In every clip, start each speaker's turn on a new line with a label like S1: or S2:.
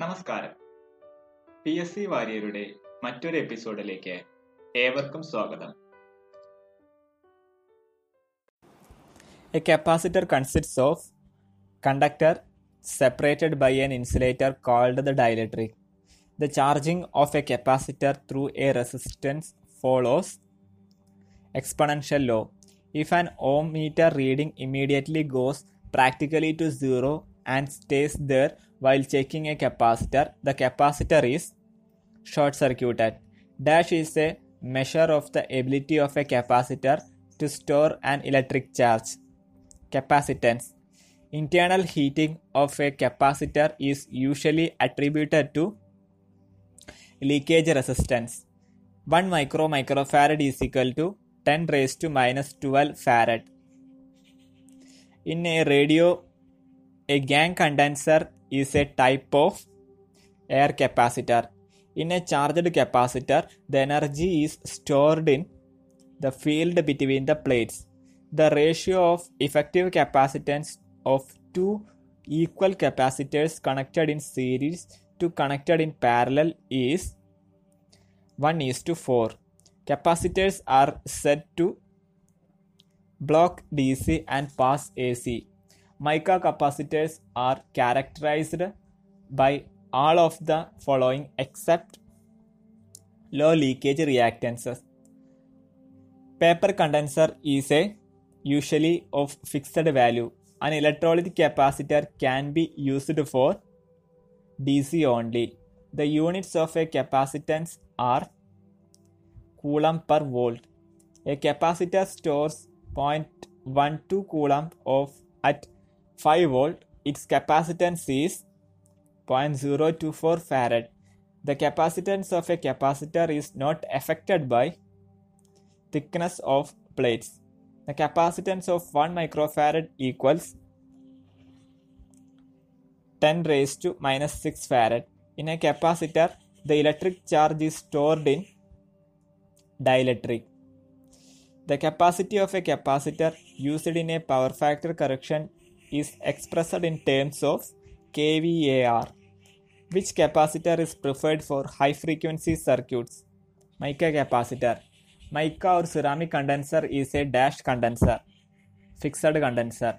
S1: നമസ്കാരം. P S C വാര്യരുടെ മറ്റൊരു എപ്പിസോഡിലേക്ക് ഏവർക്കും സ്വാഗതം.
S2: A capacitor consists of conductor separated by an insulator called the dielectric the charging of a capacitor through a resistance follows exponential law if an ohm meter reading immediately goes practically to zero and stays there while checking a capacitor, the capacitor is short circuited. Dash is a measure of the ability of a capacitor to store an electric charge. Capacitance Internal heating of a capacitor is usually attributed to leakage resistance. 1 micro microfarad is equal to 10 raised to minus 12 farad. In a radio, a gang condenser is a type of air capacitor. In a charged capacitor, the energy is stored in the field between the plates. The ratio of effective capacitance of two equal capacitors connected in series to connected in parallel is 1 is to 4. Capacitors are said to block DC and pass AC. Mica capacitors are characterized by all of the following except low leakage reactances. Paper condenser is a usually of fixed value. An electrolytic capacitor can be used for DC only. The units of a capacitance are coulomb per volt. A capacitor stores 0.12 coulomb of at 5 volt. Its capacitance is 0.024 farad. The capacitance of a capacitor is not affected by thickness of plates. The capacitance of 1 microfarad equals 10 raised to minus 6 farad. In a capacitor, the electric charge is stored in dielectric. The capacity of a capacitor used in a power factor correction is expressed in terms of kVAR. Which capacitor is preferred for high frequency circuits? Mica capacitor. Mica or ceramic condenser is a dash condenser, fixed condenser.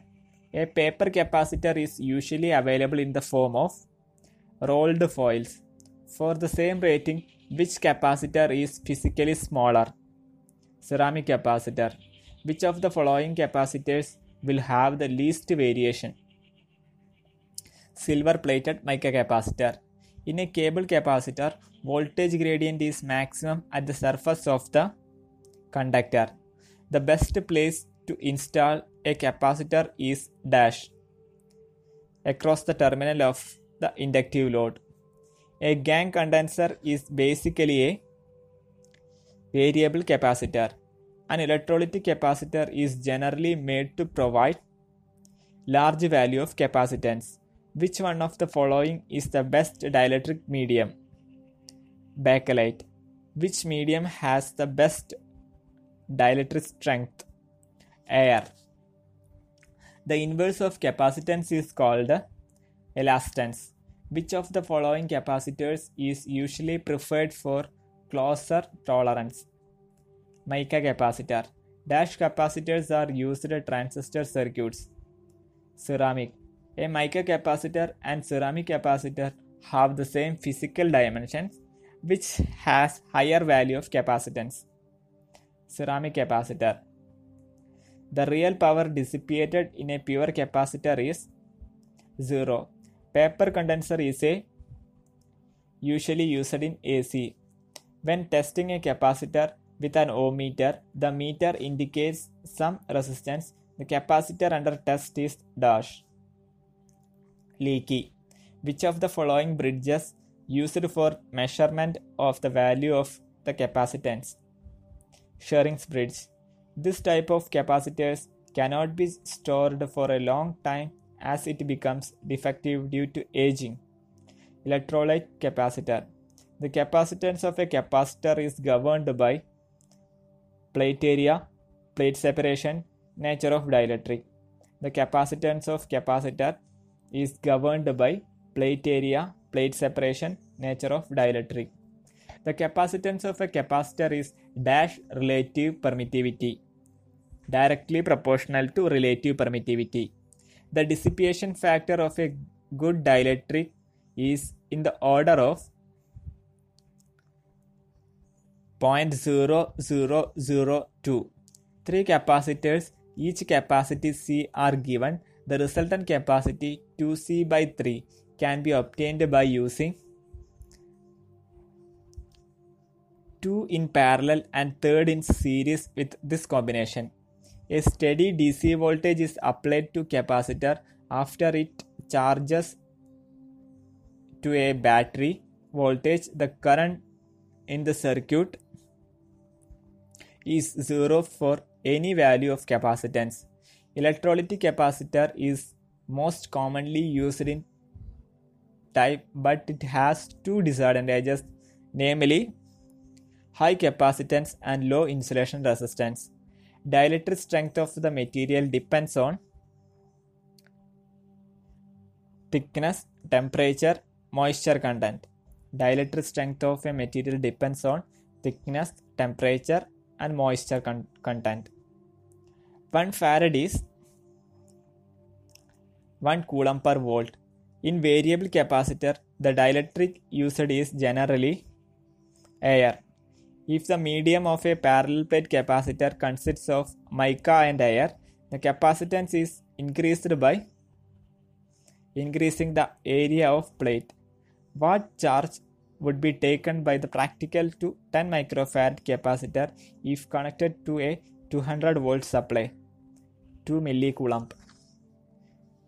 S2: A paper capacitor is usually available in the form of rolled foils. For the same rating, which capacitor is physically smaller? Ceramic capacitor. Which of the following capacitors will have the least variation? Silver plated mica capacitor. In a cable capacitor, voltage gradient is maximum at the surface of the conductor. The best place to install a capacitor is dash across the terminal of the inductive load. A gang condenser is basically a variable capacitor. An electrolytic capacitor is generally made to provide large value of capacitance. Which one of the following is the best dielectric medium? Bakelite. Which medium has the best dielectric strength? Air. The inverse of capacitance is called elastance. Which of the following capacitors is usually preferred for closer tolerance? Mica capacitor. Dash capacitors are used in transistor circuits. Ceramic. A mica capacitor and ceramic capacitor have the same physical dimensions which has higher value of capacitance. Ceramic capacitor. The real power dissipated in a pure capacitor is 0. Paper condenser is a usually used in AC. When testing a capacitor with an ohm meter, the meter indicates some resistance. The capacitor under test is dash. Leaky. Which of the following bridges used for measurement of the value of the capacitance? Schering's bridge. This type of capacitors cannot be stored for a long time as it becomes defective due to aging. Electrolyte capacitor. The capacitance of a capacitor is governed by plate area, plate separation, nature of dielectric. The capacitance of capacitor is governed by plate area, plate separation, nature of dielectric. The capacitance of a capacitor is dash relative permittivity, directly proportional to relative permittivity. The dissipation factor of a good dielectric is in the order of 0.0002. Three capacitors, each capacity C are given. The resultant capacity 2C by 3 can be obtained by using 2 in parallel and third in series with this combination. A steady DC voltage is applied to capacitor after it charges to a battery voltage. The current in the circuit is 0 for any value of capacitance. Electrolytic capacitor is most commonly used in type but it has two disadvantages namely high capacitance and low insulation resistance. Dielectric strength of the material depends on thickness, temperature, moisture content. Dielectric strength of a material depends on thickness, temperature, and moisture con- content. 1 farad is 1 coulomb per volt. In variable capacitor, the dielectric used is generally air. If the medium of a parallel plate capacitor consists of mica and air, the capacitance is increased by increasing the area of plate. What charge would be taken by the practical to 10 microfarad capacitor if connected to a 200 volt supply 2 millicoulomb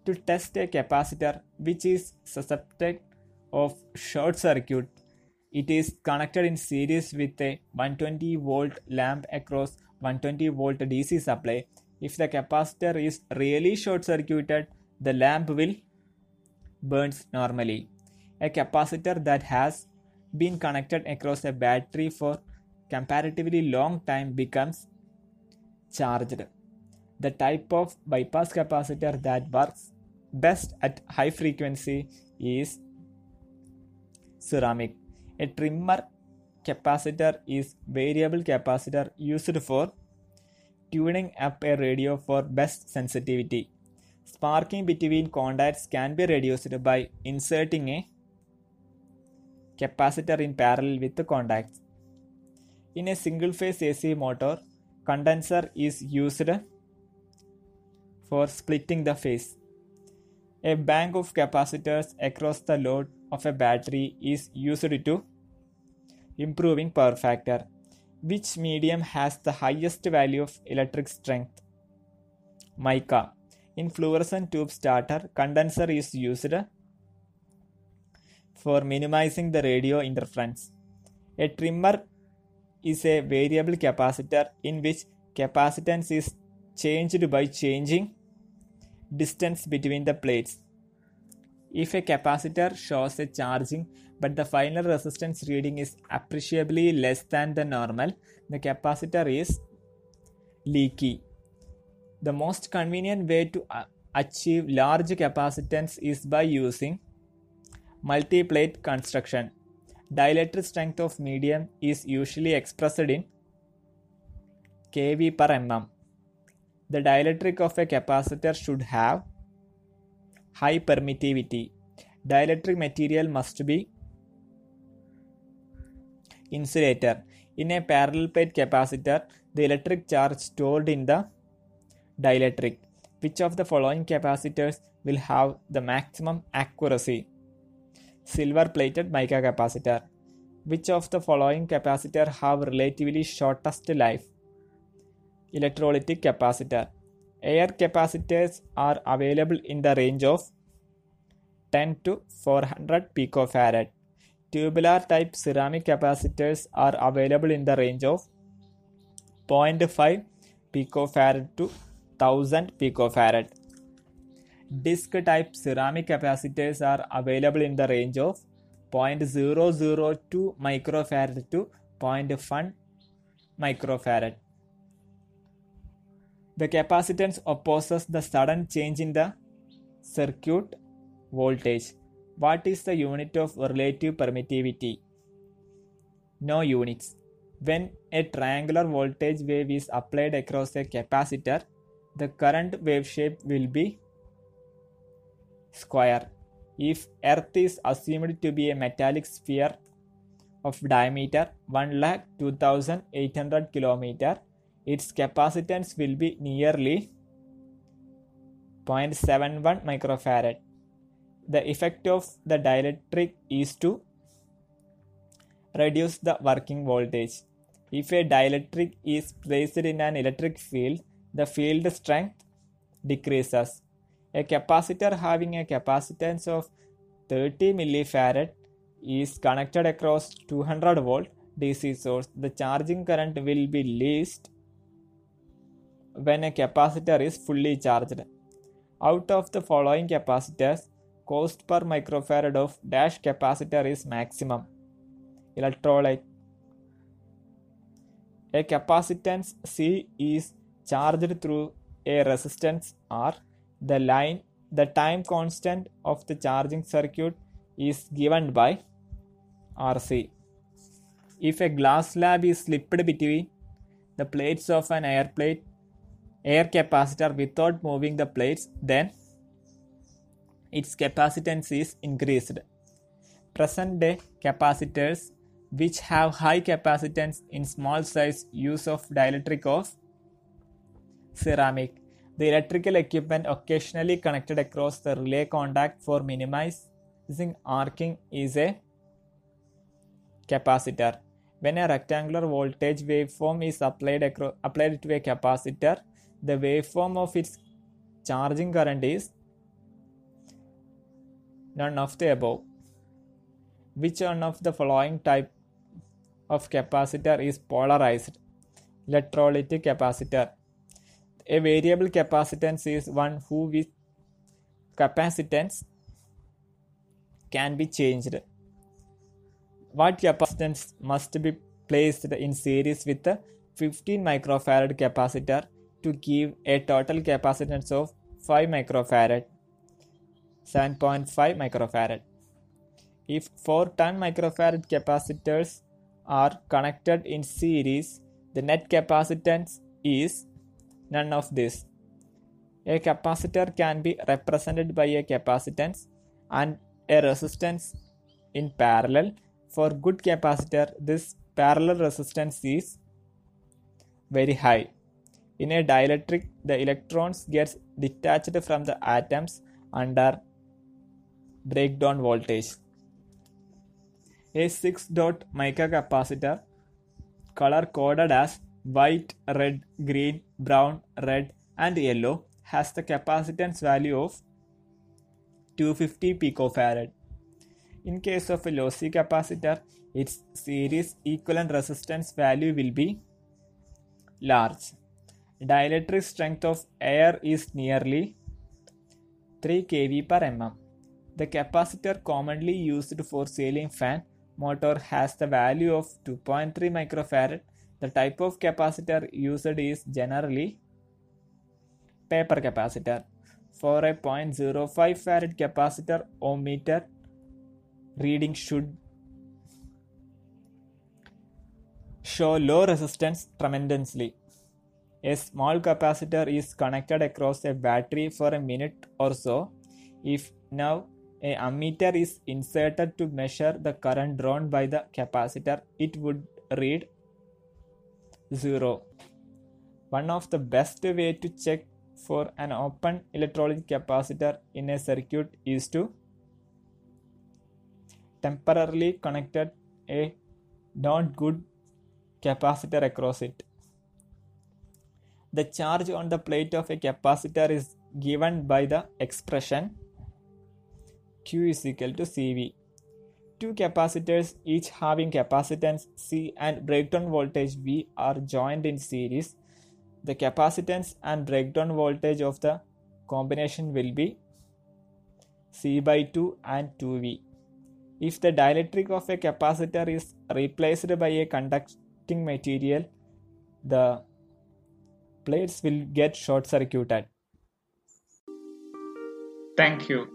S2: to test a capacitor which is susceptible of short circuit it is connected in series with a 120 volt lamp across 120 volt dc supply. If the capacitor is really short circuited the lamp will burns normally. A capacitor that has been connected across a battery for comparatively long time becomes charged. The type of bypass capacitor that works best at high frequency is ceramic. A trimmer capacitor is variable capacitor used for tuning up a radio for best sensitivity. Sparking between contacts can be reduced by inserting a capacitor in parallel with the contacts. In a single phase AC motor, condenser is used for splitting the phase. A bank of capacitors across the load of a battery is used to improving power factor. Which medium has the highest value of electric strength? Mica. In fluorescent tube starter, condenser is used for minimizing the radio interference. A trimmer is a variable capacitor in which capacitance is changed by changing distance between the plates. If a capacitor shows a charging but the final resistance reading is appreciably less than the normal, the capacitor is leaky. The most convenient way to uh, achieve large capacitance is by using multiplate construction. Dielectric strength of medium is usually expressed in kV per mm. The dielectric of a capacitor should have high permittivity. Dielectric material must be insulator. In a parallel plate capacitor, the electric charge stored in the dielectric. Which of the following capacitors will have the maximum accuracy? Silver plated mica capacitor. Which of the following capacitor have relatively shortest life? Electrolytic capacitor. Air capacitors are available in the range of 10 to 400 picofarad. Tubular type ceramic capacitors are available in the range of 0.5 picofarad to 1000 picofarad. Disc type ceramic capacitors are available in the range of 0.002 microfarad to 0.1 microfarad. The capacitance opposes the sudden change in the circuit voltage. What is the unit of relative permittivity? No units. When a triangular voltage wave is applied across a capacitor, the current wave shape will be square. If Earth is assumed to be a metallic sphere of diameter 1,2800 km, its capacitance will be nearly 0.71 microfarad. The effect of the dielectric is to reduce the working voltage. If a dielectric is placed in an electric field, the field strength decreases. A capacitor having a capacitance of 30 millifarad is connected across 200 volt DC source. The charging current will be least when a capacitor is fully charged. Out of the following capacitors, cost per microfarad of dash capacitor is maximum. Electrolyte a capacitance C is charged through a resistance R. The line the time constant of the charging circuit is given by RC. If a glass slab is slipped between the plates of an air plate air capacitor without moving the plates, then its capacitance is increased. Present day capacitors which have high capacitance in small size use of dielectric of ceramic. The electrical equipment occasionally connected across the relay contact for minimizing arcing is a capacitor. When a rectangular voltage waveform is applied, acro- applied to a capacitor, the waveform of its charging current is none of the above. Which one of the following type of capacitor is polarized? Electrolytic capacitor. A variable capacitance is one who with capacitance can be changed. What capacitance must be placed in series with a 15 microfarad capacitor to give a total capacitance of 5 microfarad 7.5 microfarad if 4 10 microfarad capacitors are connected in series the net capacitance is none of this. A capacitor can be represented by a capacitance and a resistance in parallel. For good capacitor this parallel resistance is very high. In a dielectric, the electrons gets detached from the atoms under breakdown voltage. A 6 dot mica capacitor, color coded as white, red, green, brown, red, and yellow, has the capacitance value of 250 picofarad. In case of a lossy capacitor, its series equivalent resistance value will be large. Dielectric strength of air is nearly 3 kV per mm. The capacitor commonly used for ceiling fan motor has the value of 2.3 microfarad. The type of capacitor used is generally paper capacitor. For a 0.05 farad capacitor, ohmmeter reading should show low resistance tremendously. A small capacitor is connected across a battery for a minute or so. If now a ammeter is inserted to measure the current drawn by the capacitor, it would read 0. One of the best way to check for an open electrolytic capacitor in a circuit is to temporarily connected a not good capacitor across it. The charge on the plate of a capacitor is given by the expression Q is equal to CV. Two capacitors, each having capacitance C and breakdown voltage V, are joined in series. The capacitance and breakdown voltage of the combination will be C by 2 and 2V. If the dielectric of a capacitor is replaced by a conducting material, the plates will get short circuited.
S1: Thank you.